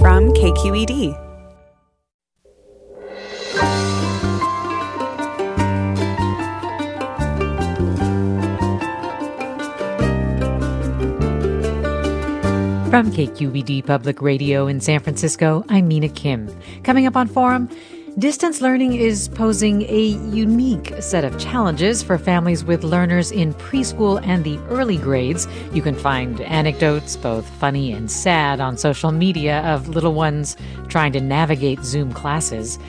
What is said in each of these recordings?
from KQED. From KQED Public Radio in San Francisco, I'm Mina Kim. Coming up on Forum, distance learning is posing a unique set of challenges for families with learners in preschool and the early grades. You can find anecdotes, both funny and sad, on social media of little ones trying to navigate Zoom classes.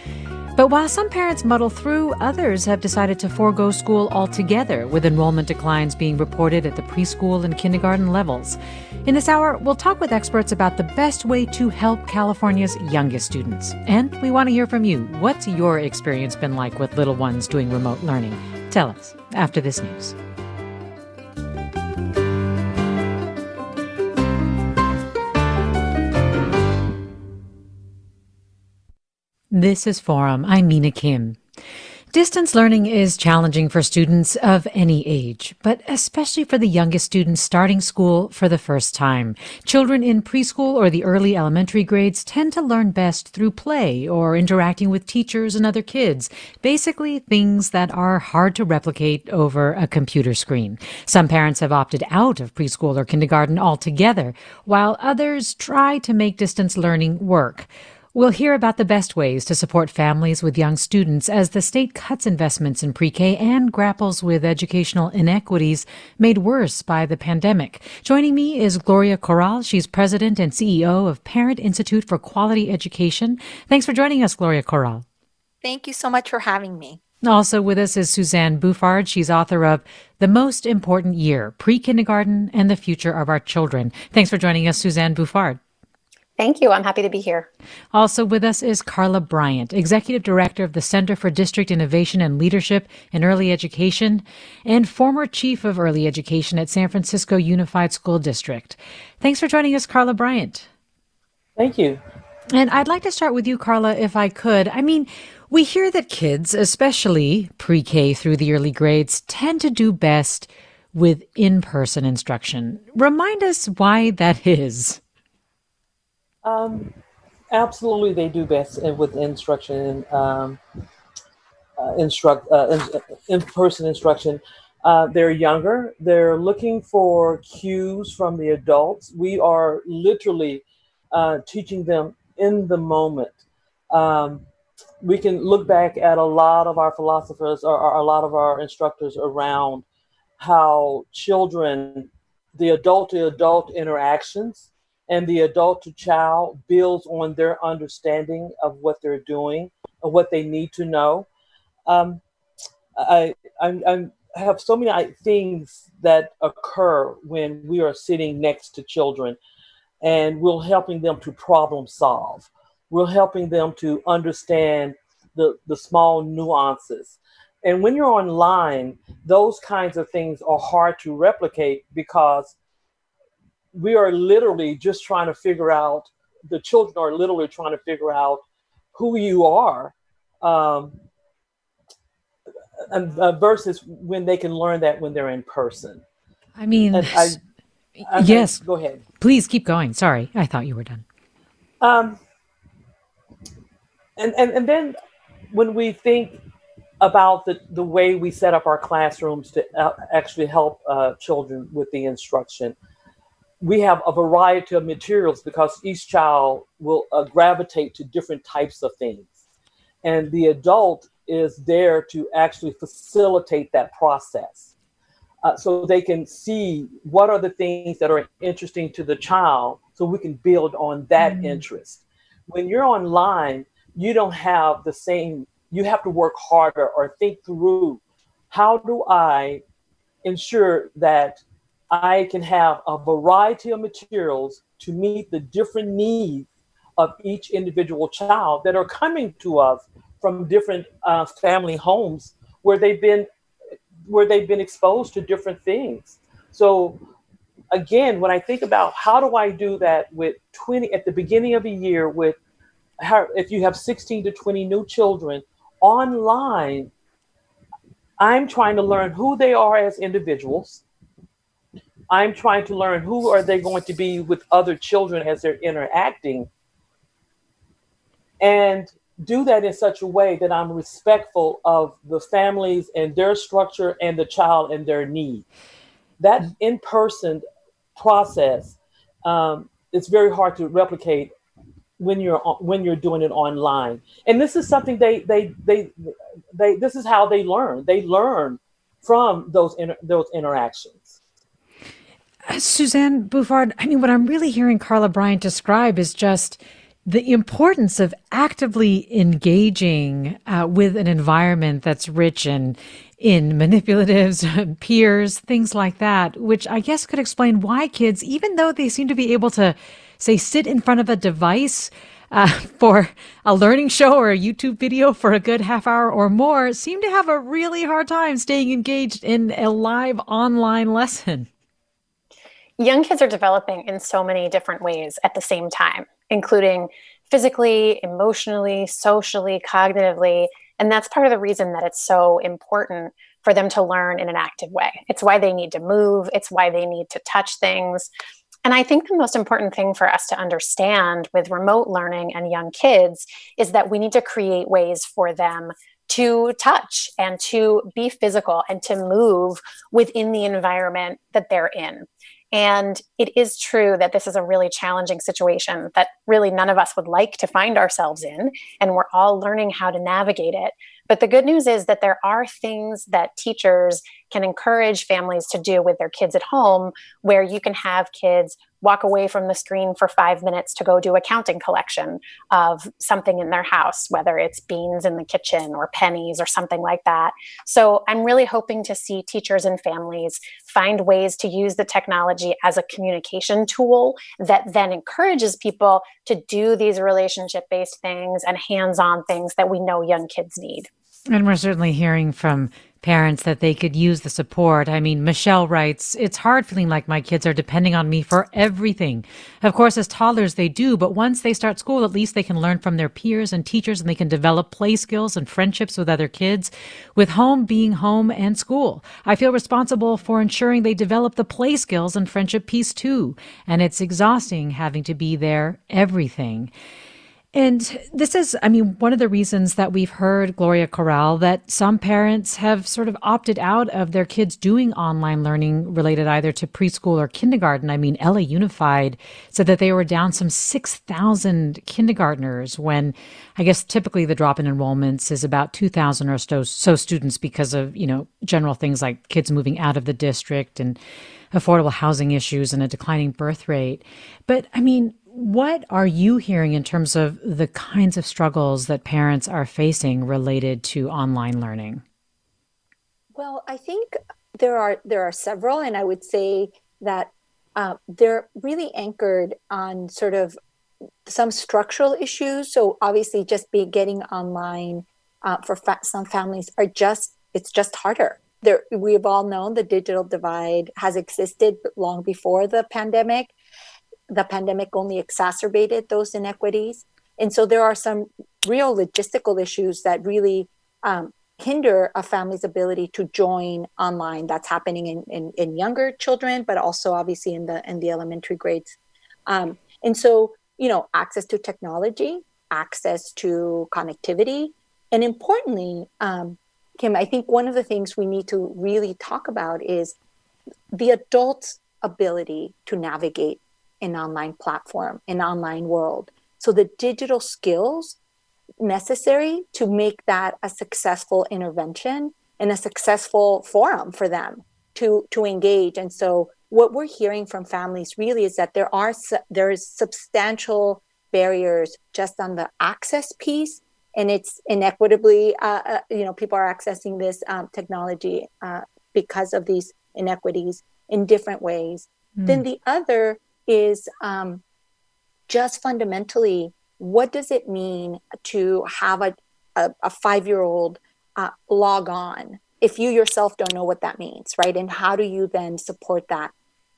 But while some parents muddle through, others have decided to forego school altogether, with enrollment declines being reported at the preschool and kindergarten levels. In this hour, we'll talk with experts about the best way to help California's youngest students. And we want to hear from you. What's your experience been like with little ones doing remote learning? Tell us after this news. This is Forum. I'm Mina Kim. Distance learning is challenging for students of any age, but especially for the youngest students starting school for the first time. Children in preschool or the early elementary grades tend to learn best through play or interacting with teachers and other kids. Basically, things that are hard to replicate over a computer screen. Some parents have opted out of preschool or kindergarten altogether, while others try to make distance learning work. We'll hear about the best ways to support families with young students as the state cuts investments in pre K and grapples with educational inequities made worse by the pandemic. Joining me is Gloria Corral. She's president and CEO of Parent Institute for Quality Education. Thanks for joining us, Gloria Corral. Thank you so much for having me. Also with us is Suzanne Bouffard. She's author of The Most Important Year, Pre Kindergarten and the Future of Our Children. Thanks for joining us, Suzanne Bouffard. Thank you. I'm happy to be here. Also with us is Carla Bryant, Executive Director of the Center for District Innovation and Leadership in Early Education and former Chief of Early Education at San Francisco Unified School District. Thanks for joining us, Carla Bryant. Thank you. And I'd like to start with you, Carla, if I could. I mean, we hear that kids, especially pre K through the early grades, tend to do best with in person instruction. Remind us why that is. Um, absolutely, they do best with instruction, um, uh, instruct uh, in, person instruction. Uh, they're younger. They're looking for cues from the adults. We are literally uh, teaching them in the moment. Um, we can look back at a lot of our philosophers or, or a lot of our instructors around how children, the adult to adult interactions, and the adult to child builds on their understanding of what they're doing and what they need to know. Um, I, I'm, I'm, I have so many things that occur when we are sitting next to children and we're helping them to problem solve. We're helping them to understand the, the small nuances. And when you're online, those kinds of things are hard to replicate because we are literally just trying to figure out the children are literally trying to figure out who you are um, and, uh, versus when they can learn that when they're in person. I mean I, I, yes. go ahead. Please keep going. Sorry. I thought you were done. Um, and, and and then when we think about the, the way we set up our classrooms to uh, actually help uh, children with the instruction we have a variety of materials because each child will uh, gravitate to different types of things. And the adult is there to actually facilitate that process. Uh, so they can see what are the things that are interesting to the child so we can build on that mm-hmm. interest. When you're online, you don't have the same, you have to work harder or think through how do I ensure that I can have a variety of materials to meet the different needs of each individual child that are coming to us from different uh, family homes where they've been where they've been exposed to different things. So again, when I think about how do I do that with 20 at the beginning of a year with how, if you have 16 to 20 new children online, I'm trying to learn who they are as individuals I'm trying to learn who are they going to be with other children as they're interacting and do that in such a way that I'm respectful of the families and their structure and the child and their need. That in person process um, it's very hard to replicate when you're when you're doing it online. And this is something they they they they this is how they learn. They learn from those inter, those interactions. Suzanne Bouffard, I mean, what I'm really hearing Carla Bryant describe is just the importance of actively engaging uh, with an environment that's rich in in manipulatives, peers, things like that, which I guess could explain why kids, even though they seem to be able to, say, sit in front of a device uh, for a learning show or a YouTube video for a good half hour or more, seem to have a really hard time staying engaged in a live online lesson. Young kids are developing in so many different ways at the same time, including physically, emotionally, socially, cognitively. And that's part of the reason that it's so important for them to learn in an active way. It's why they need to move, it's why they need to touch things. And I think the most important thing for us to understand with remote learning and young kids is that we need to create ways for them to touch and to be physical and to move within the environment that they're in. And it is true that this is a really challenging situation that really none of us would like to find ourselves in. And we're all learning how to navigate it. But the good news is that there are things that teachers can encourage families to do with their kids at home where you can have kids walk away from the screen for five minutes to go do a counting collection of something in their house, whether it's beans in the kitchen or pennies or something like that. So I'm really hoping to see teachers and families find ways to use the technology as a communication tool that then encourages people to do these relationship based things and hands on things that we know young kids need. And we're certainly hearing from parents that they could use the support. I mean, Michelle writes, It's hard feeling like my kids are depending on me for everything. Of course, as toddlers, they do, but once they start school, at least they can learn from their peers and teachers and they can develop play skills and friendships with other kids, with home being home and school. I feel responsible for ensuring they develop the play skills and friendship piece too. And it's exhausting having to be there, everything. And this is, I mean, one of the reasons that we've heard, Gloria Corral, that some parents have sort of opted out of their kids doing online learning related either to preschool or kindergarten. I mean, LA Unified said that they were down some 6,000 kindergartners when I guess typically the drop in enrollments is about 2,000 or so, so students because of, you know, general things like kids moving out of the district and affordable housing issues and a declining birth rate. But I mean, what are you hearing in terms of the kinds of struggles that parents are facing related to online learning? Well, I think there are there are several, and I would say that uh, they're really anchored on sort of some structural issues. So obviously, just be getting online uh, for fa- some families are just it's just harder. There, we've all known the digital divide has existed long before the pandemic, the pandemic only exacerbated those inequities. And so there are some real logistical issues that really um, hinder a family's ability to join online. That's happening in, in, in, younger children, but also obviously in the in the elementary grades. Um, and so, you know, access to technology, access to connectivity, and importantly, um, Kim, I think one of the things we need to really talk about is the adult's ability to navigate an online platform, an online world. So the digital skills necessary to make that a successful intervention and a successful forum for them to to engage. And so what we're hearing from families really is that there are there is substantial barriers just on the access piece and it's inequitably uh, uh, you know people are accessing this um, technology uh, because of these inequities in different ways mm. then the other is um, just fundamentally what does it mean to have a, a, a five year old uh, log on if you yourself don't know what that means, right? And how do you then support that?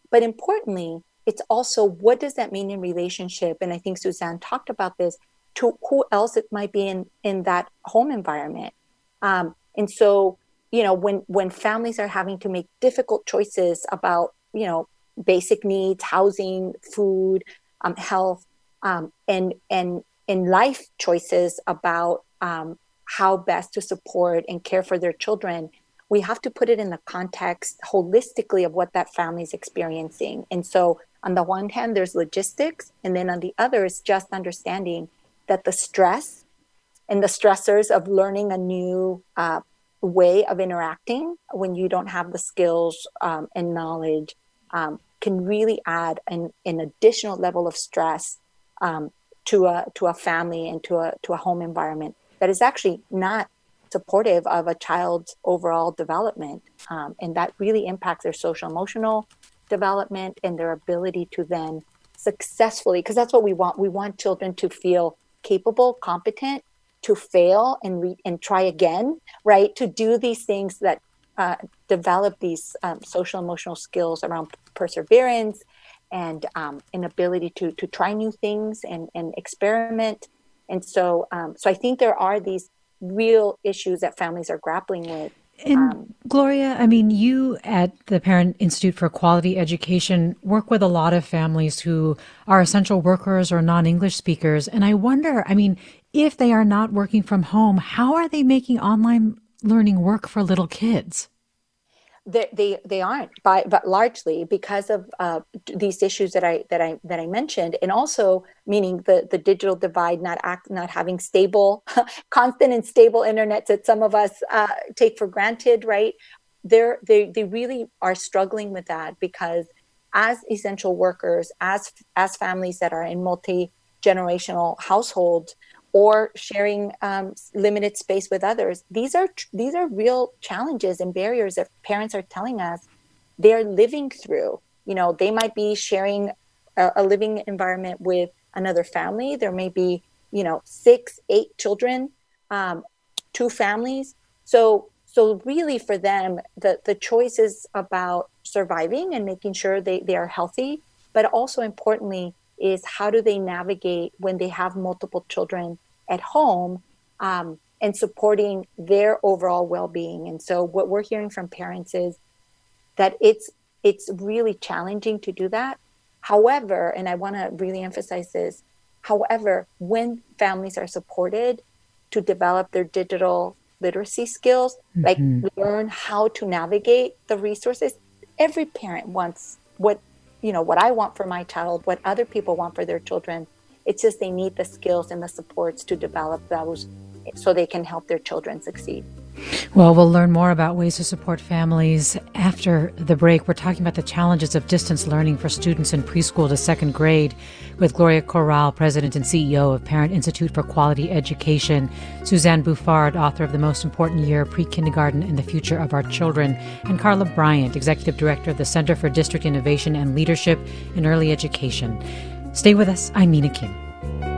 But importantly, it's also what does that mean in relationship? And I think Suzanne talked about this to who else it might be in in that home environment. Um, and so, you know, when when families are having to make difficult choices about, you know, basic needs, housing, food, um, health, um, and and in life choices about um, how best to support and care for their children, we have to put it in the context holistically of what that family is experiencing. And so, on the one hand, there's logistics, and then on the other is just understanding that the stress and the stressors of learning a new uh, way of interacting when you don't have the skills um, and knowledge um, can really add an, an additional level of stress um, to a to a family and to a to a home environment that is actually not supportive of a child's overall development, um, and that really impacts their social emotional development and their ability to then successfully because that's what we want. We want children to feel capable competent to fail and re- and try again right? To do these things that uh, develop these um, social emotional skills around perseverance and um, an ability to to try new things and and experiment. And so um, so I think there are these real issues that families are grappling with. And um, Gloria, I mean, you at the Parent Institute for Quality Education work with a lot of families who are essential workers or non English speakers. And I wonder, I mean, if they are not working from home, how are they making online learning work for little kids? they they, they aren't by but largely because of uh, these issues that I that I that I mentioned and also meaning the the digital divide not act not having stable constant and stable internet that some of us uh, take for granted right they're they they really are struggling with that because as essential workers as as families that are in multi generational households or sharing um, limited space with others. These are these are real challenges and barriers that parents are telling us they're living through. You know, they might be sharing a, a living environment with another family. There may be you know six, eight children, um, two families. So so really for them, the the choice is about surviving and making sure they they are healthy, but also importantly is how do they navigate when they have multiple children at home um, and supporting their overall well-being and so what we're hearing from parents is that it's it's really challenging to do that however and i want to really emphasize this however when families are supported to develop their digital literacy skills mm-hmm. like learn how to navigate the resources every parent wants what you know what I want for my child, what other people want for their children. It's just they need the skills and the supports to develop those so they can help their children succeed. Well, we'll learn more about ways to support families after the break. We're talking about the challenges of distance learning for students in preschool to second grade with Gloria Corral, President and CEO of Parent Institute for Quality Education, Suzanne Bouffard, author of The Most Important Year, Pre Kindergarten and the Future of Our Children, and Carla Bryant, Executive Director of the Center for District Innovation and Leadership in Early Education. Stay with us. I'm Mina Kim.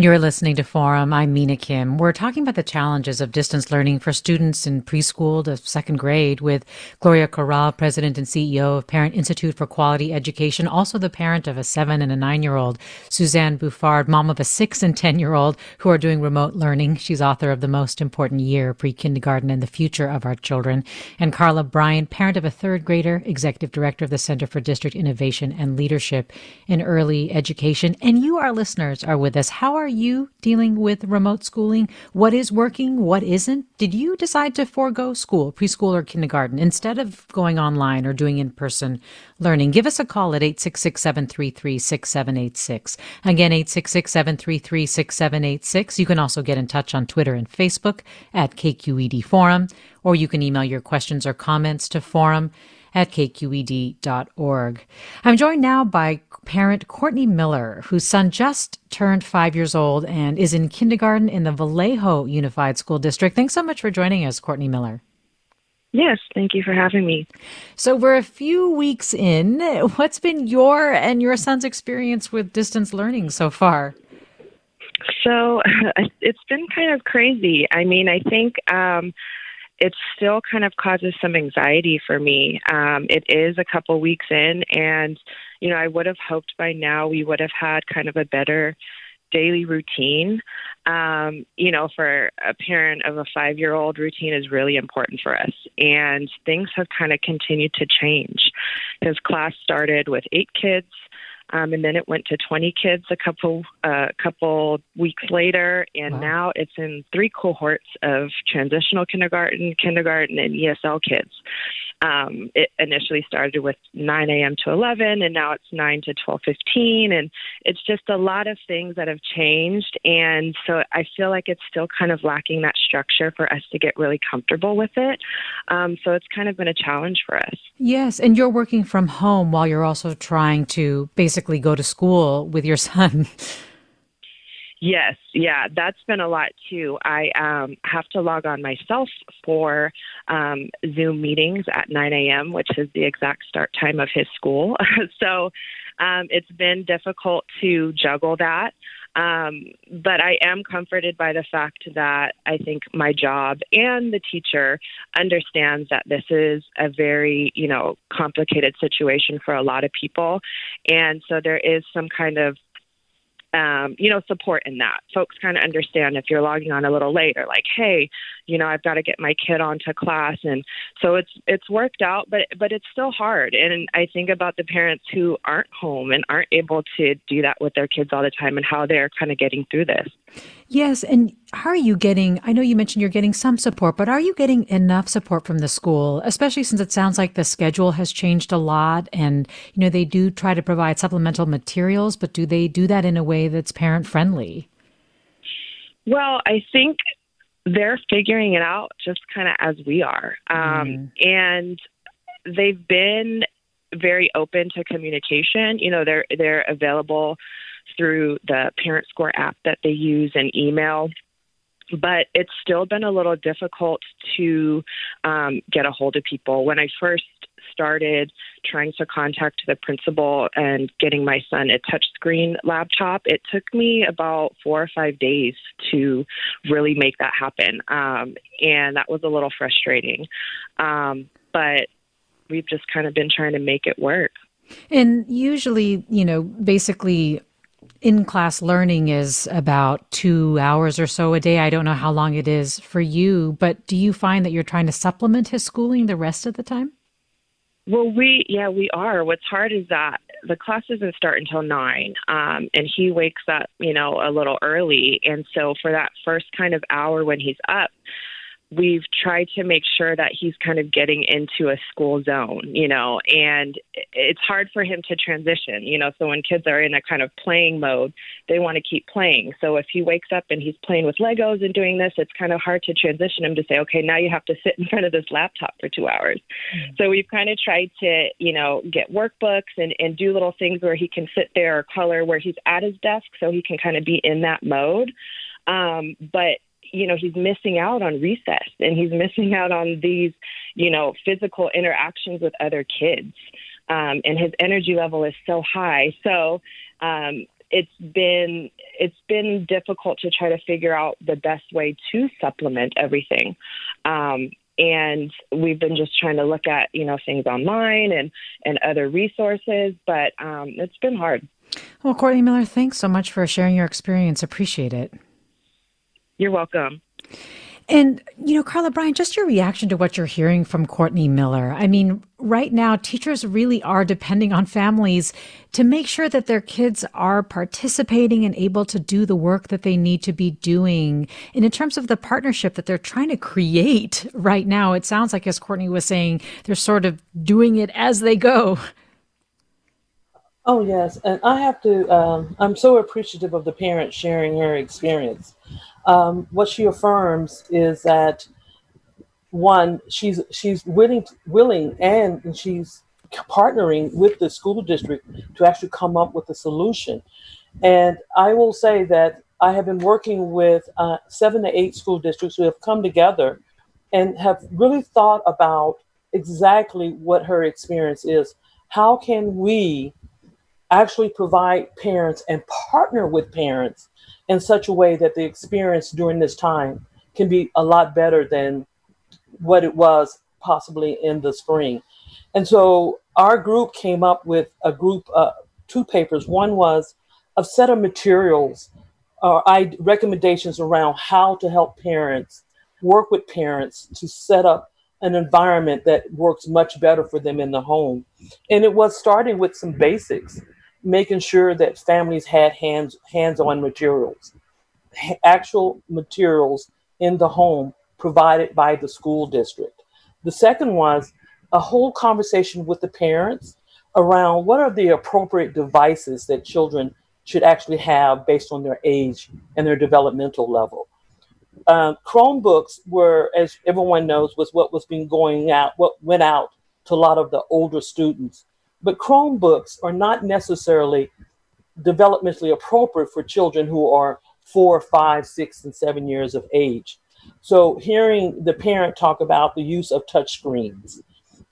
You're listening to Forum. I'm Mina Kim. We're talking about the challenges of distance learning for students in preschool to second grade with Gloria Corral, President and CEO of Parent Institute for Quality Education, also the parent of a seven and a nine year old, Suzanne Bouffard, mom of a six and 10 year old who are doing remote learning. She's author of The Most Important Year, Pre Kindergarten and the Future of Our Children. And Carla Bryant, parent of a third grader, Executive Director of the Center for District Innovation and Leadership in Early Education. And you, our listeners, are with us. How are you dealing with remote schooling? What is working? What isn't? Did you decide to forego school, preschool, or kindergarten instead of going online or doing in person learning? Give us a call at 866 733 6786. Again, 866 733 6786. You can also get in touch on Twitter and Facebook at KQED Forum, or you can email your questions or comments to forum at kqed.org. I'm joined now by parent Courtney Miller, whose son just turned five years old and is in kindergarten in the Vallejo Unified School District. Thanks so much for joining us, Courtney Miller. Yes, thank you for having me. So, we're a few weeks in. What's been your and your son's experience with distance learning so far? So, it's been kind of crazy. I mean, I think um, it still kind of causes some anxiety for me. Um, it is a couple weeks in, and you know, I would have hoped by now we would have had kind of a better daily routine. Um, you know, for a parent of a five year old, routine is really important for us. And things have kind of continued to change. His class started with eight kids. Um, and then it went to 20 kids a couple uh, couple weeks later, and wow. now it's in three cohorts of transitional kindergarten, kindergarten, and ESL kids. Um, it initially started with 9 a.m. to 11, and now it's 9 to 12:15, and it's just a lot of things that have changed. And so I feel like it's still kind of lacking that structure for us to get really comfortable with it. Um, so it's kind of been a challenge for us. Yes, and you're working from home while you're also trying to basically go to school with your son. Yes, yeah, that's been a lot too. I um, have to log on myself for um, Zoom meetings at 9 a.m., which is the exact start time of his school. so um, it's been difficult to juggle that. Um, but I am comforted by the fact that I think my job and the teacher understands that this is a very, you know, complicated situation for a lot of people. And so there is some kind of um, you know, support in that. Folks kind of understand if you're logging on a little later, like, hey, you know, I've got to get my kid onto class, and so it's it's worked out, but but it's still hard. And I think about the parents who aren't home and aren't able to do that with their kids all the time, and how they're kind of getting through this. Yes, and how are you getting? I know you mentioned you're getting some support, but are you getting enough support from the school, especially since it sounds like the schedule has changed a lot, and you know they do try to provide supplemental materials, but do they do that in a way that's parent friendly? Well, I think they're figuring it out just kind of as we are. Um, mm. And they've been very open to communication. You know, they're they're available through the ParentSquare app that they use and email. But it's still been a little difficult to um, get a hold of people. When I first started trying to contact the principal and getting my son a touchscreen laptop, it took me about four or five days to really make that happen. Um, and that was a little frustrating. Um, but we've just kind of been trying to make it work. And usually, you know, basically in class learning is about two hours or so a day. I don't know how long it is for you, but do you find that you're trying to supplement his schooling the rest of the time? Well, we yeah we are. What's hard is that the class doesn't start until nine, um, and he wakes up, you know, a little early, and so for that first kind of hour when he's up, we've tried to make sure that he's kind of getting into a school zone, you know, and it's hard for him to transition, you know. So when kids are in a kind of playing mode, they want to keep playing. So if he wakes up and he's playing with Legos and doing this, it's kind of hard to transition him to say, okay, now you have to sit in front of this laptop for two hours. Mm-hmm. So we've kind of tried to, you know, get workbooks and, and do little things where he can sit there or color where he's at his desk so he can kind of be in that mode. Um, but you know he's missing out on recess and he's missing out on these you know physical interactions with other kids. Um, and his energy level is so high. So um, it's been it's been difficult to try to figure out the best way to supplement everything. Um, and we've been just trying to look at you know things online and and other resources but um, it's been hard. Well courtney miller thanks so much for sharing your experience. Appreciate it you're welcome. And, you know, Carla Bryant, just your reaction to what you're hearing from Courtney Miller. I mean, right now, teachers really are depending on families to make sure that their kids are participating and able to do the work that they need to be doing. And in terms of the partnership that they're trying to create right now, it sounds like, as Courtney was saying, they're sort of doing it as they go. Oh, yes. And I have to, um, I'm so appreciative of the parent sharing her experience um, what she affirms is that one, she's she's willing willing and she's partnering with the school district to actually come up with a solution. And I will say that I have been working with uh, seven to eight school districts who have come together and have really thought about exactly what her experience is. How can we actually provide parents and partner with parents in such a way that the experience during this time can be a lot better than what it was possibly in the spring. And so our group came up with a group, uh, two papers. One was a set of materials or uh, recommendations around how to help parents work with parents to set up an environment that works much better for them in the home. And it was starting with some basics, making sure that families had hands hands-on materials, actual materials in the home provided by the school district. The second was a whole conversation with the parents around what are the appropriate devices that children should actually have based on their age and their developmental level. Um, Chromebooks were, as everyone knows, was what was being going out, what went out to a lot of the older students. But Chromebooks are not necessarily developmentally appropriate for children who are four, five, six, and seven years of age. So hearing the parent talk about the use of touch screens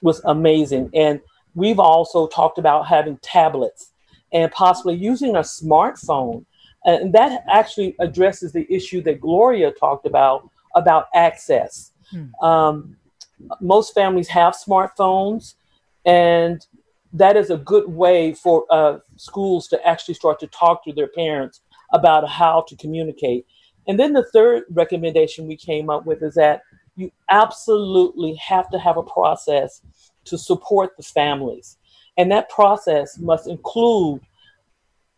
was amazing. And we've also talked about having tablets and possibly using a smartphone. And that actually addresses the issue that Gloria talked about about access. Hmm. Um, most families have smartphones, and that is a good way for uh, schools to actually start to talk to their parents about how to communicate. And then the third recommendation we came up with is that you absolutely have to have a process to support the families. And that process must include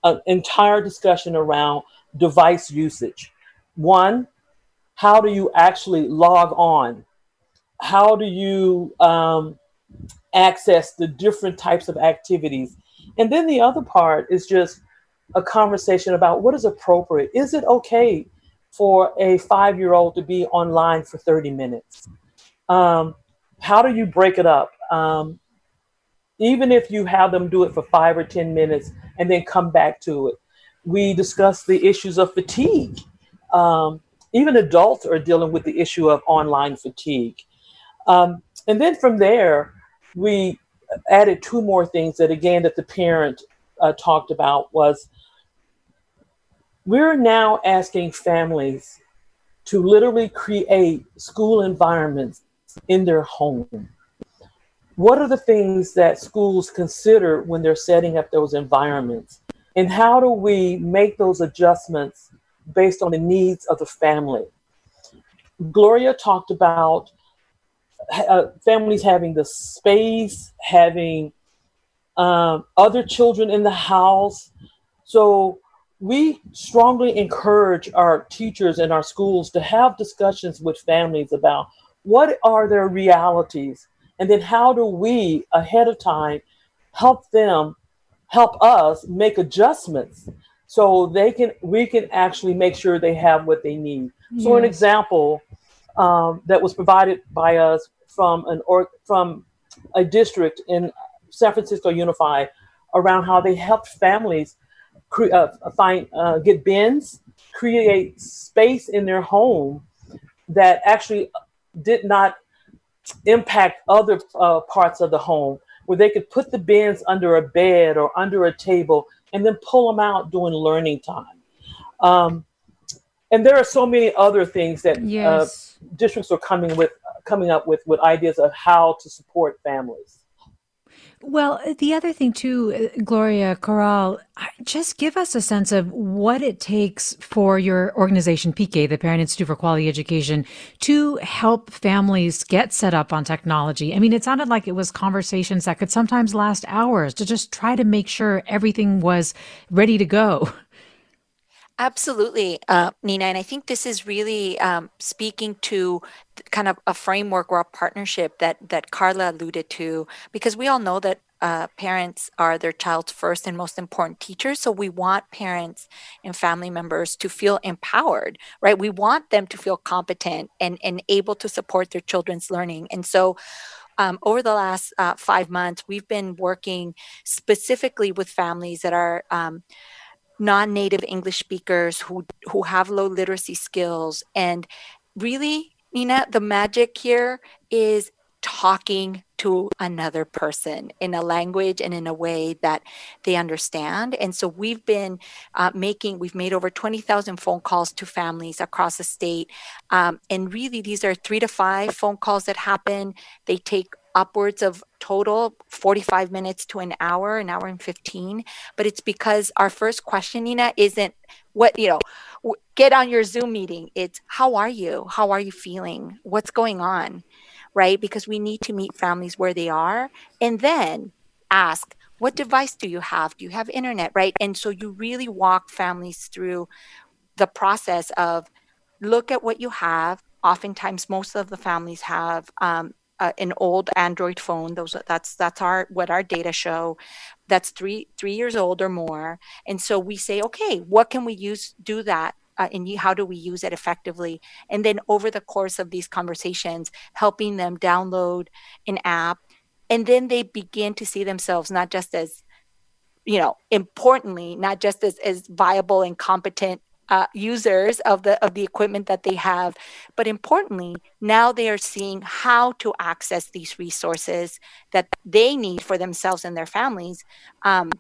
an entire discussion around device usage. One, how do you actually log on? How do you um, access the different types of activities? And then the other part is just a conversation about what is appropriate. Is it okay for a five year old to be online for 30 minutes? Um, how do you break it up? Um, even if you have them do it for five or 10 minutes and then come back to it. We discussed the issues of fatigue. Um, even adults are dealing with the issue of online fatigue. Um, and then from there, we added two more things that, again, that the parent uh, talked about was we're now asking families to literally create school environments in their home. What are the things that schools consider when they're setting up those environments? And how do we make those adjustments based on the needs of the family? Gloria talked about uh, families having the space, having um, other children in the house. So we strongly encourage our teachers and our schools to have discussions with families about what are their realities and then how do we ahead of time help them help us make adjustments so they can we can actually make sure they have what they need yes. so an example um, that was provided by us from an or from a district in san francisco unified around how they helped families cre- uh, find uh, get bins, create space in their home that actually did not impact other uh, parts of the home, where they could put the bins under a bed or under a table and then pull them out during learning time. Um, and there are so many other things that uh, districts are coming with coming up with with ideas of how to support families. Well, the other thing too, uh, Gloria Corral, just give us a sense of what it takes for your organization, PIQE, the Parent Institute for Quality Education, to help families get set up on technology. I mean, it sounded like it was conversations that could sometimes last hours to just try to make sure everything was ready to go. Absolutely, uh, Nina. And I think this is really um, speaking to kind of a framework or a partnership that that Carla alluded to, because we all know that uh, parents are their child's first and most important teachers. So we want parents and family members to feel empowered, right? We want them to feel competent and, and able to support their children's learning. And so um, over the last uh, five months, we've been working specifically with families that are. Um, non-native English speakers who who have low literacy skills and really Nina the magic here is talking to another person in a language and in a way that they understand. And so we've been uh, making, we've made over 20,000 phone calls to families across the state. Um, and really, these are three to five phone calls that happen. They take upwards of total 45 minutes to an hour, an hour and 15. But it's because our first question, Nina, isn't what, you know, get on your Zoom meeting. It's how are you? How are you feeling? What's going on? Right? Because we need to meet families where they are and then ask, what device do you have? Do you have internet? Right? And so you really walk families through the process of look at what you have. Oftentimes, most of the families have um, uh, an old Android phone. Those that's that's our what our data show. That's three three years old or more. And so we say, okay, what can we use do that uh, and how do we use it effectively? And then over the course of these conversations, helping them download an app, and then they begin to see themselves not just as you know importantly not just as, as viable and competent uh, users of the of the equipment that they have. But importantly now they are seeing how to access these resources that they need for themselves and their families um,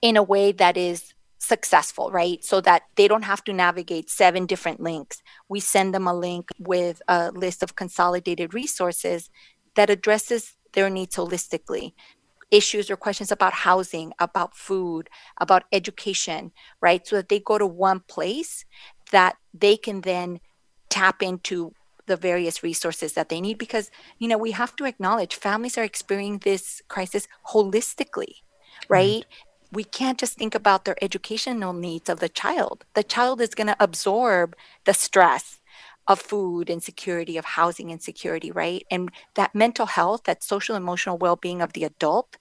in a way that is successful right? So that they don't have to navigate seven different links. We send them a link with a list of consolidated resources that addresses their needs holistically issues or questions about housing, about food, about education, right? So that they go to one place that they can then tap into the various resources that they need because you know we have to acknowledge families are experiencing this crisis holistically right, right. we can't just think about their educational needs of the child the child is going to absorb the stress of food insecurity, of housing insecurity, right? And that mental health, that social emotional well being of the adult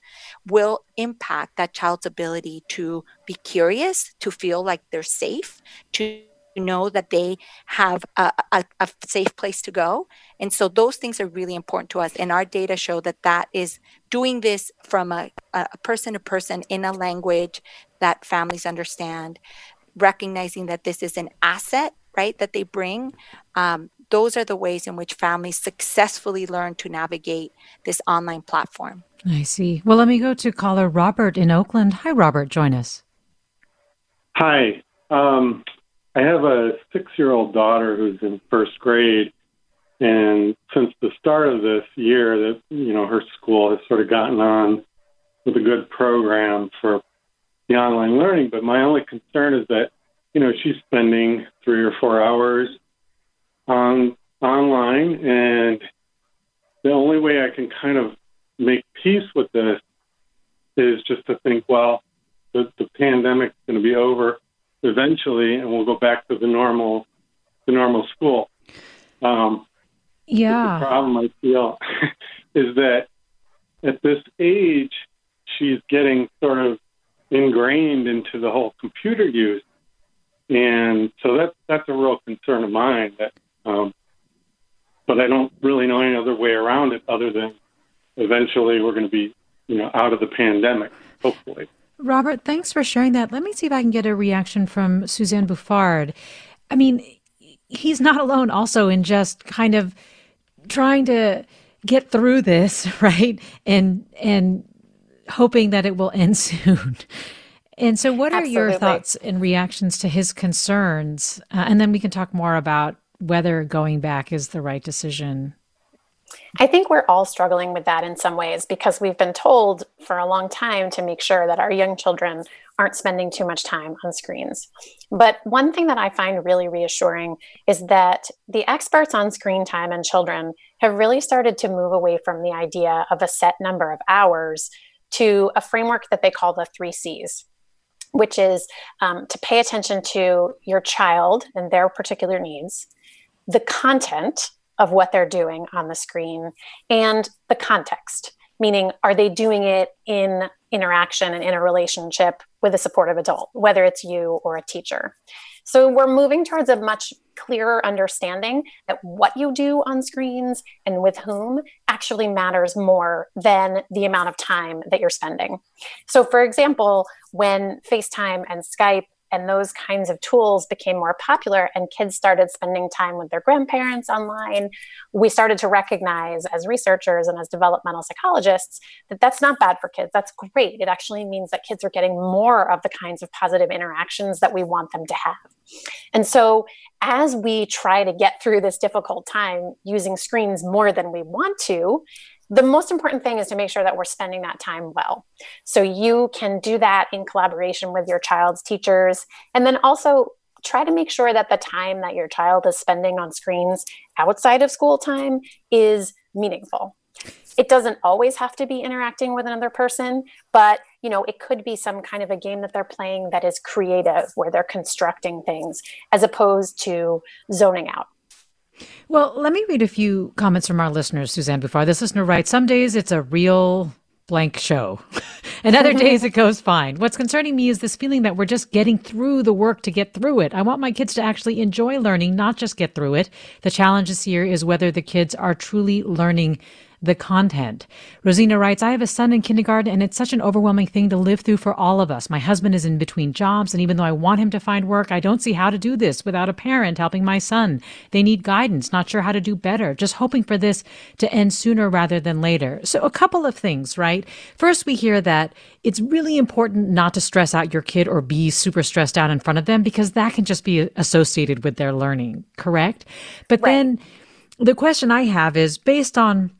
will impact that child's ability to be curious, to feel like they're safe, to know that they have a, a, a, safe place to go. And so those things are really important to us. And our data show that that is doing this from a, a person to person in a language that families understand, recognizing that this is an asset right, that they bring, um, those are the ways in which families successfully learn to navigate this online platform. I see. Well, let me go to caller Robert in Oakland. Hi, Robert. Join us. Hi. Um, I have a six year old daughter who's in first grade. And since the start of this year, that you know her school has sort of gotten on with a good program for the online learning. But my only concern is that you know, she's spending three or four hours on online, and the only way I can kind of make peace with this is just to think, well, the, the pandemic's going to be over eventually, and we'll go back to the normal, the normal school. Um, yeah. The problem I feel is that at this age, she's getting sort of ingrained into the whole computer use and so that's that's a real concern of mine. That, um, but I don't really know any other way around it other than eventually we're going to be, you know, out of the pandemic. Hopefully. Robert, thanks for sharing that. Let me see if I can get a reaction from Suzanne Bouffard. I mean, he's not alone also in just kind of trying to get through this, right? And and hoping that it will end soon. And so, what are Absolutely. your thoughts and reactions to his concerns? Uh, and then we can talk more about whether going back is the right decision. I think we're all struggling with that in some ways because we've been told for a long time to make sure that our young children aren't spending too much time on screens. But one thing that I find really reassuring is that the experts on screen time and children have really started to move away from the idea of a set number of hours to a framework that they call the three C's which is um, to pay attention to your child and their particular needs, the content of what they're doing on the screen, and the context, meaning, are they doing it in interaction and in a relationship with a supportive adult, whether it's you or a teacher? So we're moving towards a much clearer understanding that what you do on screens and with whom actually matters more than the amount of time that you're spending. So, for example, when FaceTime and Skype and those kinds of tools became more popular and kids started spending time with their grandparents online, we started to recognize as researchers and as developmental psychologists that that's not bad for kids. That's great. It actually means that kids are getting more of the kinds of positive interactions that we want them to have. And so, as we try to get through this difficult time using screens more than we want to, the most important thing is to make sure that we're spending that time well. So you can do that in collaboration with your child's teachers. And then also try to make sure that the time that your child is spending on screens outside of school time is meaningful. It doesn't always have to be interacting with another person, but you know, it could be some kind of a game that they're playing that is creative where they're constructing things as opposed to zoning out. Well, let me read a few comments from our listeners. Suzanne Bouffard, this listener writes, Some days it's a real blank show. and other days it goes fine. What's concerning me is this feeling that we're just getting through the work to get through it. I want my kids to actually enjoy learning, not just get through it. The challenge this year is whether the kids are truly learning the content. Rosina writes, I have a son in kindergarten and it's such an overwhelming thing to live through for all of us. My husband is in between jobs and even though I want him to find work, I don't see how to do this without a parent helping my son. They need guidance, not sure how to do better, just hoping for this to end sooner rather than later. So a couple of things, right? First, we hear that it's really important not to stress out your kid or be super stressed out in front of them because that can just be associated with their learning, correct? But right. then the question I have is based on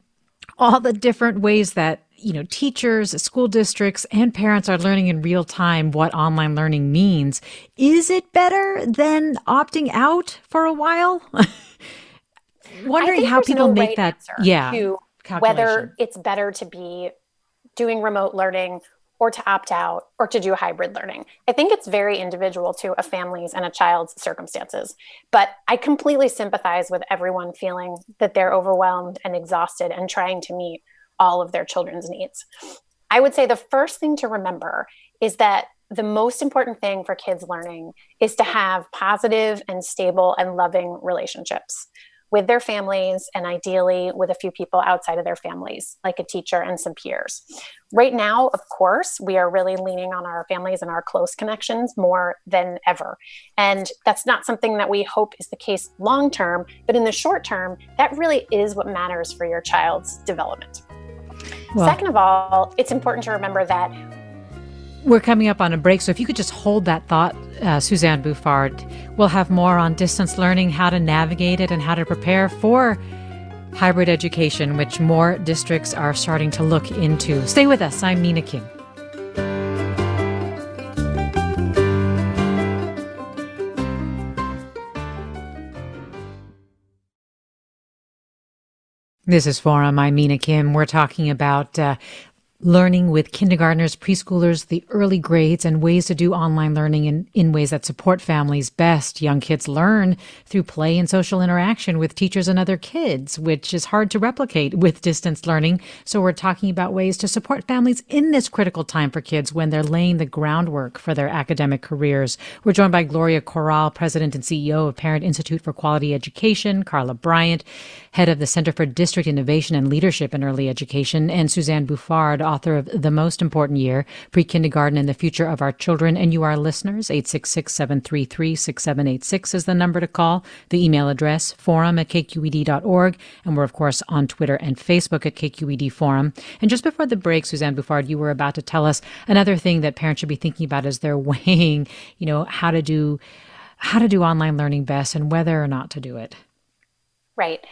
all the different ways that you know teachers school districts and parents are learning in real time what online learning means. Is it better than opting out for a while? Wondering how people no make that yeah whether it's better to be doing remote learning or to opt out or to do hybrid learning. I think it's very individual to a family's and a child's circumstances. But I completely sympathize with everyone feeling that they're overwhelmed and exhausted and trying to meet all of their children's needs. I would say the first thing to remember is that the most important thing for kids learning is to have positive and stable and loving relationships with their families and ideally with a few people outside of their families, like a teacher and some peers. Right now, of course, we are really leaning on our families and our close connections more than ever. And that's not something that we hope is the case long term, but in the short term, that really is what matters for your child's development. Well, Second of all, it's important to remember that we're coming up on a break, so if you could just hold that thought, uh, Suzanne Bouffard, we'll have more on distance learning, how to navigate it, and how to prepare for hybrid education, which more districts are starting to look into. Stay with us. I'm Mina Kim. This is Forum. I'm Mina Kim. We're talking about uh, learning with kindergartners, preschoolers, the early grades, and ways to do online learning in, in ways that support families best. Young kids learn through play and social interaction with teachers and other kids, which is hard to replicate with distance learning. So we're talking about ways to support families in this critical time for kids when they're laying the groundwork for their academic careers. We're joined by Gloria Corral, President and CEO of Parent Institute for Quality Education, Carla Bryant, head of the Center for District Innovation and Leadership in Early Education, and Suzanne Bouffard, author of The Most Important Year, Pre Kindergarten and the Future of Our Children. And you, are listeners, 866 733 6786 is the number to call. The email address, forum at kqed.org. And we're, of course, on Twitter and Facebook at KQED Forum. And just before the break, Suzanne Bouffard, you were about to tell us another thing that parents should be thinking about as they're weighing, you know, how to do how to do online learning best and whether or not to do it. Right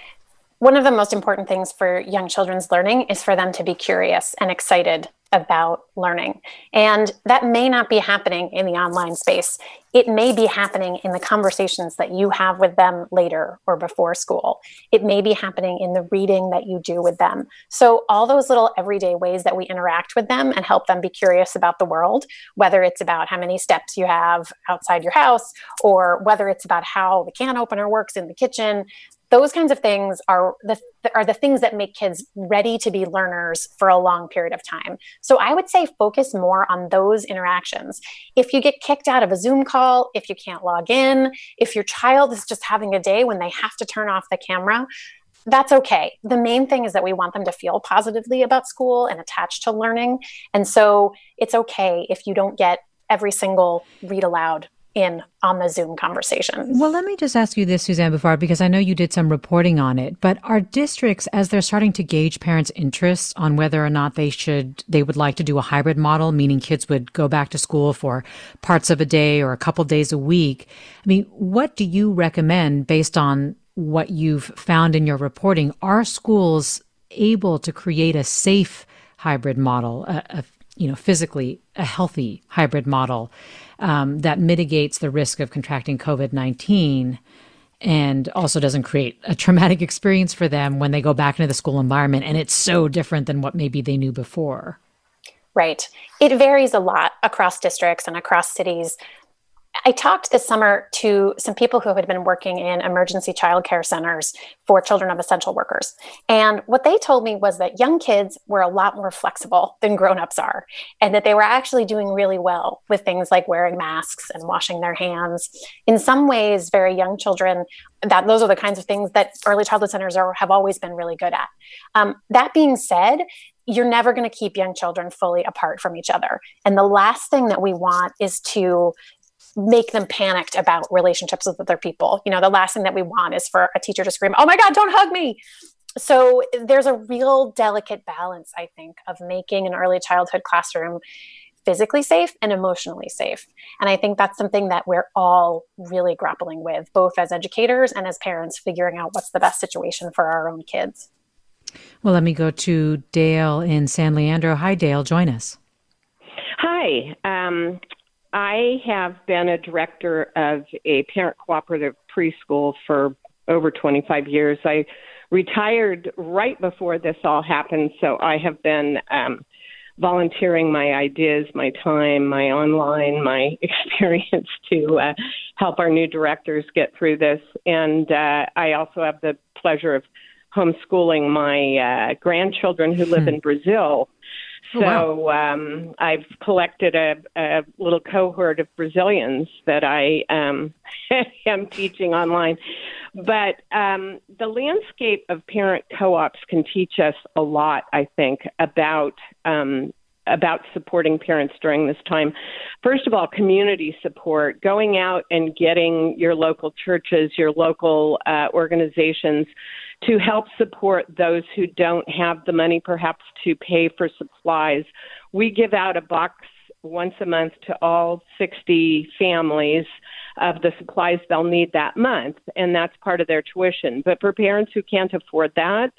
one of the most important things for young children's learning is for them to be curious and excited about learning. And that may not be happening in the online space. It may be happening in the conversations that you have with them later or before school. It may be happening in the reading that you do with them. So, all those little everyday ways that we interact with them and help them be curious about the world, whether it's about how many steps you have outside your house or whether it's about how the can opener works in the kitchen, those kinds of things are the are the things that make kids ready to be learners for a long period of time. So I would say focus more on those interactions. If you get kicked out of a Zoom call, if you can't log in, if your child is just having a day when they have to turn off the camera, that's okay. The main thing is that we want them to feel positively about school and attached to learning. And so it's okay if you don't get every single read aloud in on the Zoom conversation. Well, let me just ask you this, Suzanne Bouffard, because I know you did some reporting on it. But are districts, as they're starting to gauge parents' interests on whether or not they should, they would like to do a hybrid model, meaning kids would go back to school for parts of a day or a couple days a week? I mean, what do you recommend based on what you've found in your reporting? Are schools able to create a safe hybrid model, a, a you know, physically a healthy hybrid model um, that mitigates the risk of contracting COVID 19 and also doesn't create a traumatic experience for them when they go back into the school environment and it's so different than what maybe they knew before. Right. It varies a lot across districts and across cities. I talked this summer to some people who had been working in emergency childcare centers for children of essential workers. And what they told me was that young kids were a lot more flexible than grown-ups are, and that they were actually doing really well with things like wearing masks and washing their hands. In some ways, very young children, that those are the kinds of things that early childhood centers are, have always been really good at. Um, that being said, you're never going to keep young children fully apart from each other. And the last thing that we want is to make them panicked about relationships with other people. You know, the last thing that we want is for a teacher to scream, "Oh my god, don't hug me." So there's a real delicate balance, I think, of making an early childhood classroom physically safe and emotionally safe. And I think that's something that we're all really grappling with, both as educators and as parents, figuring out what's the best situation for our own kids. Well, let me go to Dale in San Leandro. Hi, Dale. Join us. Hi. Um, I have been a director of a parent cooperative preschool for over 25 years. I retired right before this all happened, so I have been um, volunteering my ideas, my time, my online, my experience to uh, help our new directors get through this. And uh, I also have the pleasure of homeschooling my uh, grandchildren who live hmm. in Brazil so oh, wow. um, I've collected a, a little cohort of Brazilians that I um, am teaching online. But um, the landscape of parent co-ops can teach us a lot, I think, about um, about supporting parents during this time. First of all, community support, going out and getting your local churches, your local uh, organizations to help support those who don't have the money perhaps to pay for supplies. We give out a box once a month to all 60 families of the supplies they'll need that month, and that's part of their tuition. But for parents who can't afford that,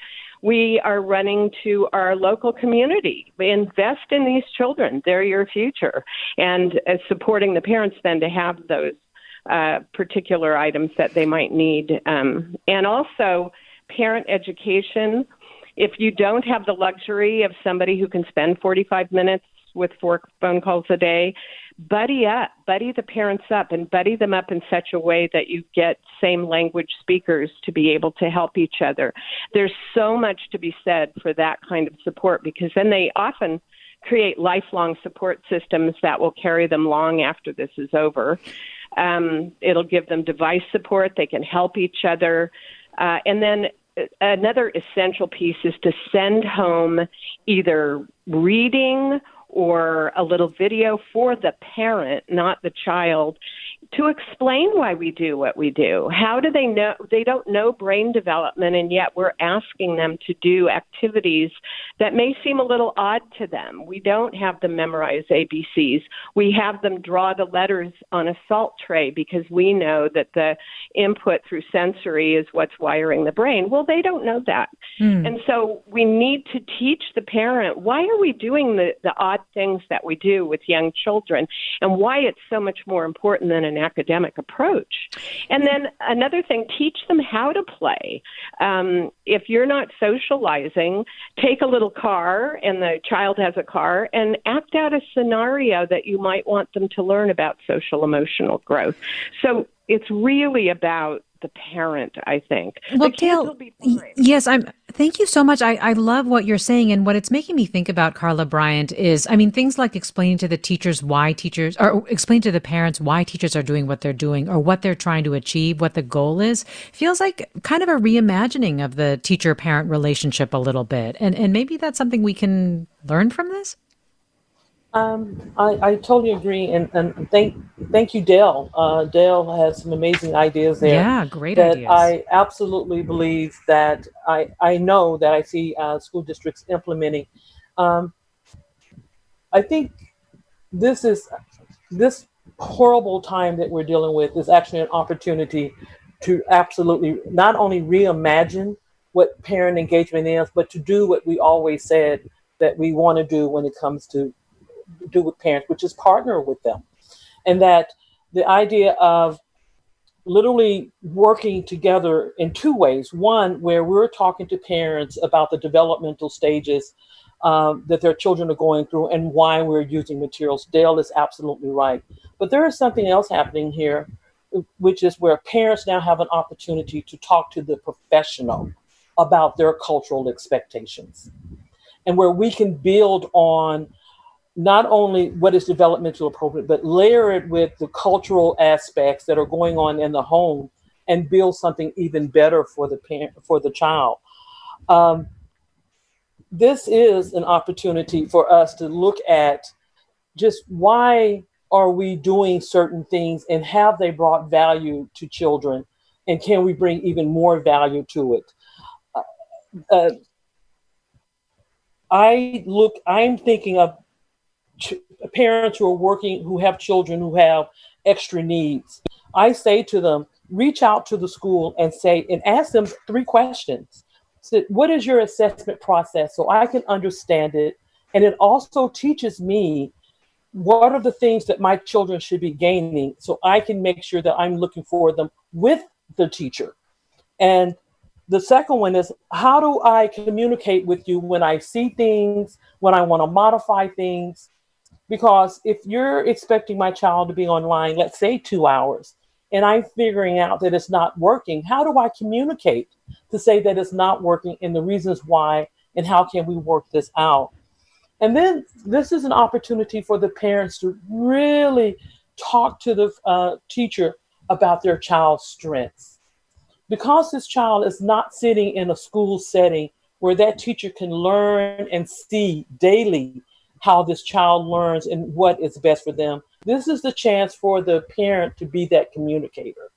we are running to our local community. Invest in these children; they're your future, and uh, supporting the parents then to have those uh, particular items that they might need, um, and also parent education. If you don't have the luxury of somebody who can spend 45 minutes with four phone calls a day, buddy up, buddy the parents up, and buddy them up in such a way that you get same language speakers to be able to help each other. There's so much to be said for that kind of support because then they often create lifelong support systems that will carry them long after this is over. Um, it'll give them device support. They can help each other. Uh, and then uh, another essential piece is to send home either reading or a little video for the parent, not the child, to explain why we do what we do. How do they know? They don't know brain development, and yet we're asking them to do activities that may seem a little odd to them. We don't have them memorize ABCs. We have them draw the letters on a salt tray because we know that the input through sensory is what's wiring the brain. Well, they don't know that. Mm. And so we need to teach the parent why are we doing the, the odd things that we do with young children and why it's so much more important than an academic approach. And then another thing, teach them how to play. Um, if you're not socializing, take a little car, and the child has a car, and act out a scenario that you might want them to learn about social emotional growth. So it's really about the parent, I think. Well, Gail, yes, I'm. Thank you so much. I, I love what you're saying, and what it's making me think about, Carla Bryant, is I mean things like explaining to the teachers why teachers, or explain to the parents why teachers are doing what they're doing, or what they're trying to achieve, what the goal is. Feels like kind of a reimagining of the teacher-parent relationship a little bit, and and maybe that's something we can learn from this. Um, I, I totally agree, and, and thank thank you, Dale. Uh, Dale has some amazing ideas there. Yeah, great that ideas. I absolutely believe that I I know that I see uh, school districts implementing. Um, I think this is this horrible time that we're dealing with is actually an opportunity to absolutely not only reimagine what parent engagement is, but to do what we always said that we want to do when it comes to do with parents, which is partner with them. And that the idea of literally working together in two ways. One, where we're talking to parents about the developmental stages um, that their children are going through and why we're using materials. Dale is absolutely right. But there is something else happening here, which is where parents now have an opportunity to talk to the professional about their cultural expectations and where we can build on not only what is developmental appropriate, but layer it with the cultural aspects that are going on in the home and build something even better for the parent, for the child. Um, this is an opportunity for us to look at just why are we doing certain things and have they brought value to children and can we bring even more value to it uh, uh, i look i'm thinking of ch- parents who are working who have children who have extra needs i say to them reach out to the school and say and ask them three questions so what is your assessment process so I can understand it? And it also teaches me what are the things that my children should be gaining so I can make sure that I'm looking for them with the teacher. And the second one is how do I communicate with you when I see things, when I want to modify things? Because if you're expecting my child to be online, let's say two hours, and I'm figuring out that it's not working, how do I communicate to say that it's not working and the reasons why and how can we work this out? And then this is an opportunity for the parents to really talk to the uh, teacher about their child's strengths. Because this child is not sitting in a school setting where that teacher can learn and see daily how this child learns and what is best for them, this is the chance for the parent to be that communicator.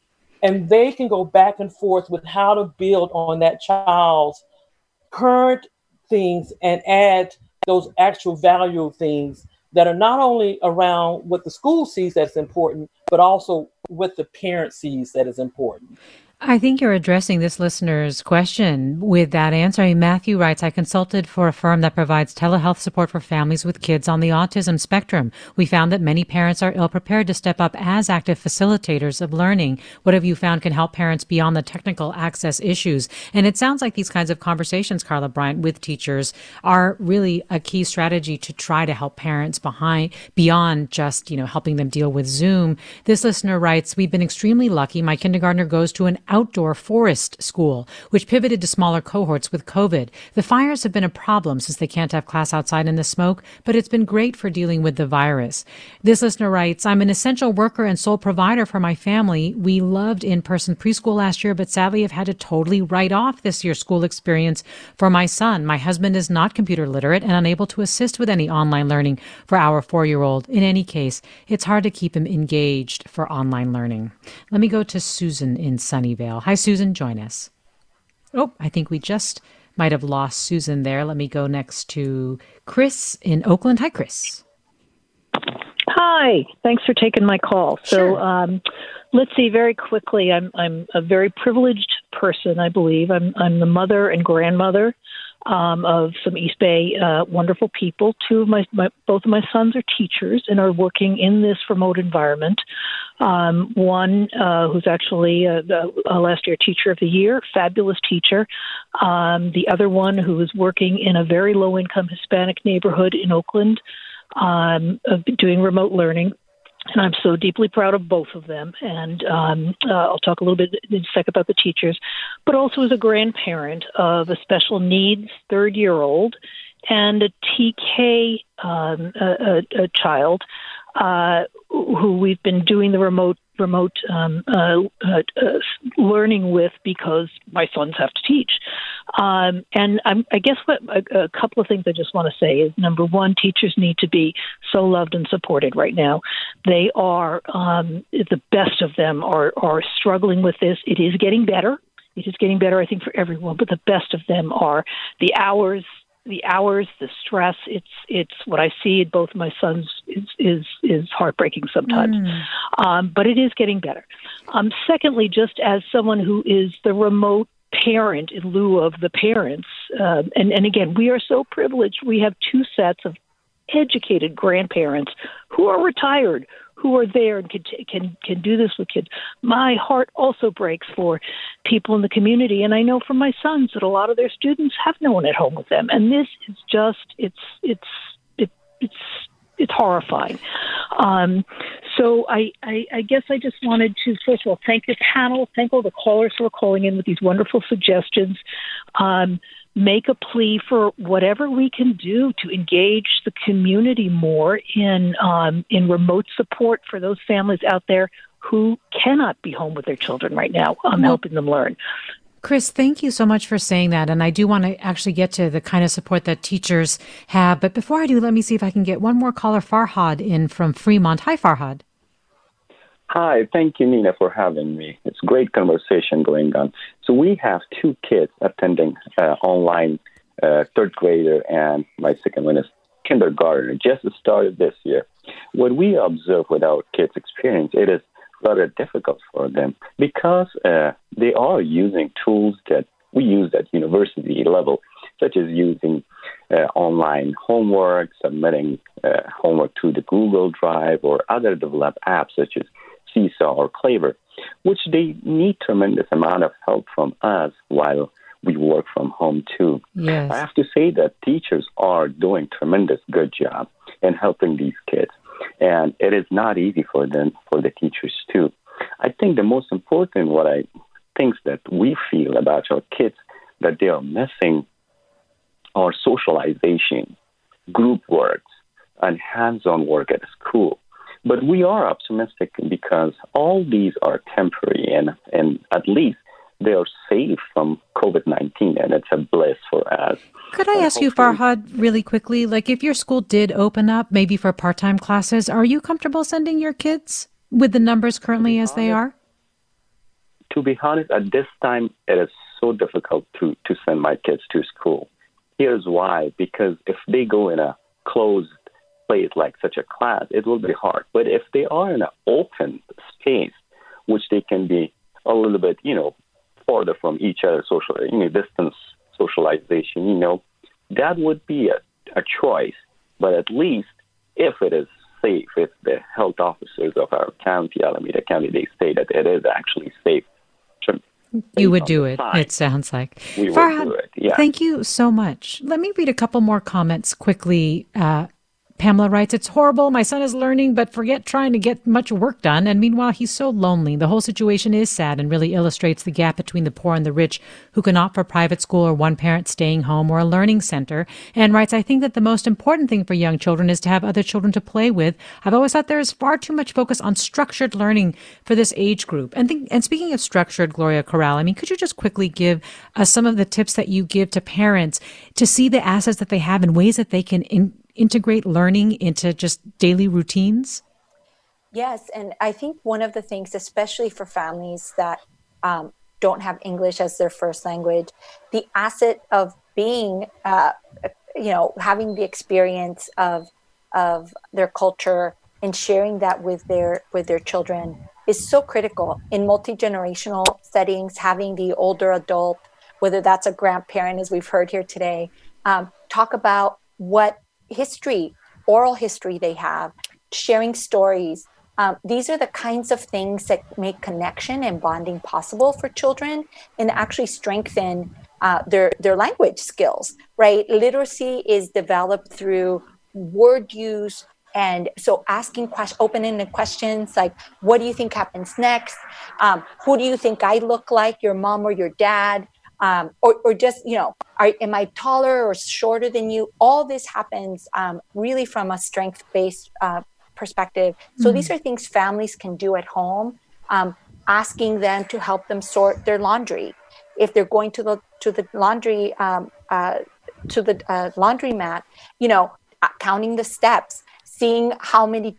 And they can go back and forth with how to build on that child's current things and add those actual value things that are not only around what the school sees that's important, but also what the parent sees that is important. I think you're addressing this listener's question with that answer. Matthew writes, I consulted for a firm that provides telehealth support for families with kids on the autism spectrum. We found that many parents are ill prepared to step up as active facilitators of learning. What have you found can help parents beyond the technical access issues? And it sounds like these kinds of conversations, Carla Bryant, with teachers are really a key strategy to try to help parents behind, beyond just, you know, helping them deal with Zoom. This listener writes, we've been extremely lucky. My kindergartner goes to an outdoor forest school, which pivoted to smaller cohorts with COVID. The fires have been a problem since they can't have class outside in the smoke, but it's been great for dealing with the virus. This listener writes, I'm an essential worker and sole provider for my family. We loved in-person preschool last year, but sadly have had to totally write off this year's school experience for my son. My husband is not computer literate and unable to assist with any online learning for our four-year-old. In any case, it's hard to keep him engaged for online learning. Let me go to Susan in Sunnyvale. Hi, Susan. Join us. Oh, I think we just might have lost Susan there. Let me go next to Chris in Oakland. Hi, Chris. Hi. Thanks for taking my call. Sure. So, um, let's see very quickly. I'm I'm a very privileged person. I believe I'm I'm the mother and grandmother um, of some East Bay uh, wonderful people. Two of my, my both of my sons are teachers and are working in this remote environment. Um, one uh, who's actually a, a, last year teacher of the year, fabulous teacher. Um, the other one who is working in a very low income Hispanic neighborhood in Oakland, um, doing remote learning and I'm so deeply proud of both of them. And um, uh, I'll talk a little bit in a sec about the teachers, but also as a grandparent of a special needs third year old and a TK um, a, a, a child uh, who we've been doing the remote remote um, uh, uh, uh learning with because my sons have to teach. Um, and I'm, I guess what a, a couple of things I just want to say is number one, teachers need to be so loved and supported right now. They are um, the best of them are are struggling with this. It is getting better. It is getting better, I think, for everyone. But the best of them are the hours the hours, the stress. It's it's what I see in both my sons is is is heartbreaking sometimes, mm. um, but it is getting better. Um, secondly, just as someone who is the remote parent in lieu of the parents, uh, and and again, we are so privileged. We have two sets of educated grandparents who are retired who are there and can can can do this with kids. My heart also breaks for people in the community, and I know from my sons that a lot of their students have no one at home with them, and this is just it's it's it, it's it's horrifying. Um, so I, I, I guess I just wanted to first of all thank the panel, thank all the callers who are calling in with these wonderful suggestions. Um, make a plea for whatever we can do to engage the community more in um, in remote support for those families out there who cannot be home with their children right now. I'm um, well, helping them learn. Chris, thank you so much for saying that. And I do want to actually get to the kind of support that teachers have. But before I do, let me see if I can get one more caller, Farhad, in from Fremont. Hi, Farhad. Hi, thank you, Nina, for having me. It's great conversation going on. So we have two kids attending uh, online, uh, third grader, and my second one is kindergarten. Just started this year. What we observe with our kids' experience, it is rather difficult for them because uh, they are using tools that we use at university level, such as using uh, online homework, submitting uh, homework to the Google Drive, or other developed apps such as Seesaw or Clever, which they need tremendous amount of help from us while we work from home too. Yes. I have to say that teachers are doing tremendous good job in helping these kids. And it is not easy for them, for the teachers too. I think the most important what I think that we feel about our kids that they are missing are socialization, group works, and hands-on work at school. But we are optimistic because all these are temporary and, and at least they are safe from COVID 19, and it's a bliss for us. Could I ask you, Farhad, really quickly? Like, if your school did open up, maybe for part time classes, are you comfortable sending your kids with the numbers currently as they are? To be honest, at this time, it is so difficult to, to send my kids to school. Here's why because if they go in a closed place like such a class, it will be hard. But if they are in an open space, which they can be a little bit, you know, farther from each other, social, you know, distance socialization, you know, that would be a, a choice. But at least if it is safe, if the health officers of our county, Alameda County, they say that it is actually safe. You would do it, it sounds like. We Farhad, would do it, yeah. Thank you so much. Let me read a couple more comments quickly. Uh, Pamela writes, It's horrible. My son is learning, but forget trying to get much work done. And meanwhile, he's so lonely. The whole situation is sad and really illustrates the gap between the poor and the rich who can opt for private school or one parent staying home or a learning center. And writes, I think that the most important thing for young children is to have other children to play with. I've always thought there is far too much focus on structured learning for this age group. And, think, and speaking of structured, Gloria Corral, I mean, could you just quickly give us some of the tips that you give to parents to see the assets that they have in ways that they can in, integrate learning into just daily routines? Yes, and I think one of the things, especially for families that um, don't have English as their first language, the asset of being, uh, you know, having the experience of of their culture and sharing that with their with their children is so critical in multi generational settings. Having the older adult, whether that's a grandparent, as we've heard here today, um, talk about what history, oral history they have, sharing stories. Um, these are the kinds of things that make connection and bonding possible for children and actually strengthen uh, their their language skills. Right, literacy is developed through word use, and so asking questions, open-ended questions like, "What do you think happens next? Um, who do you think I look like? Your mom or your dad? Um, or, or just you know are, am i taller or shorter than you all this happens um, really from a strength based uh, perspective so mm-hmm. these are things families can do at home um, asking them to help them sort their laundry. If they're going to the to the laundry um, uh, to the uh, laundromat, you know, uh, counting the steps, seeing how many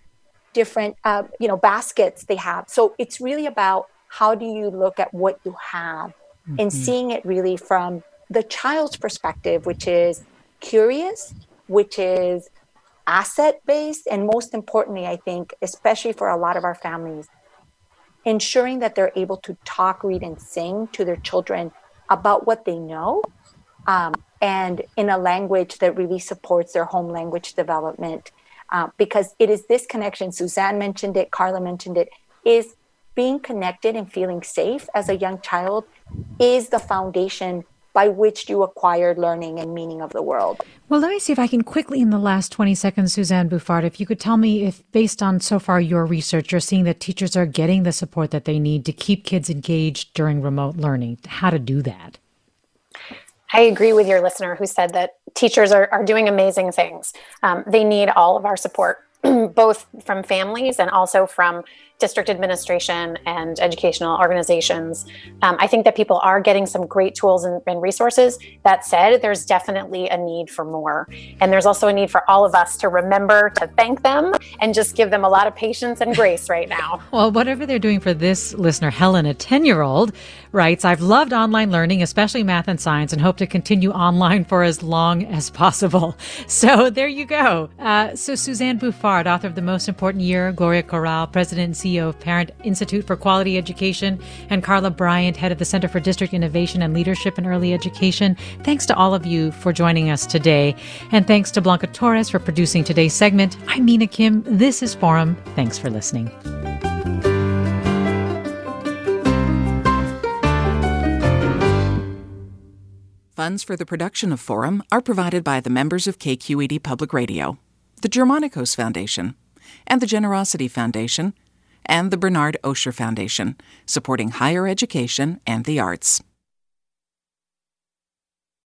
different uh, you know baskets they have. So it's really about how do you look at what you have mm-hmm. and seeing it really from the child's perspective, which is curious, which is asset based, and most importantly, I think, especially for a lot of our families, ensuring that they're able to talk, read, and sing to their children about what they know um, and in a language that really supports their home language development. Uh, because it is this connection, Suzanne mentioned it, Carla mentioned it, is being connected and feeling safe as a young child is the foundation by which you acquire learning and meaning of the world. Well, let me see if I can quickly, in the last 20 seconds, Suzanne Bouffard, if you could tell me if, based on so far your research, you're seeing that teachers are getting the support that they need to keep kids engaged during remote learning, how to do that. I agree with your listener who said that teachers are, are doing amazing things. Um, they need all of our support, both from families and also from district administration and educational organizations. Um, I think that people are getting some great tools and, and, resources. That said, there's definitely a need for more. And there's also a need for all of us to remember to thank them and just give them a lot of patience and grace right now. well, whatever they're doing for this listener, Helen, a 10 year old, writes I've loved online learning, especially math and science, and hope to continue online for as long as possible. So there you go. Uh, so, Suzanne Bouffard, author of The Most Important Year, Gloria Corral, president and CEO CEO of Parent Institute for Quality Education, and Carla Bryant, head of the Center for District Innovation and Leadership in Early Education. Thanks to all of you for joining us today. And thanks to Blanca Torres for producing today's segment. I'm Mina Kim. This is Forum. Thanks for listening. Funds for the production of Forum are provided by the members of KQED Public Radio, the Germanacos Foundation, and the Generosity Foundation and the Bernard Osher Foundation, supporting higher education and the arts.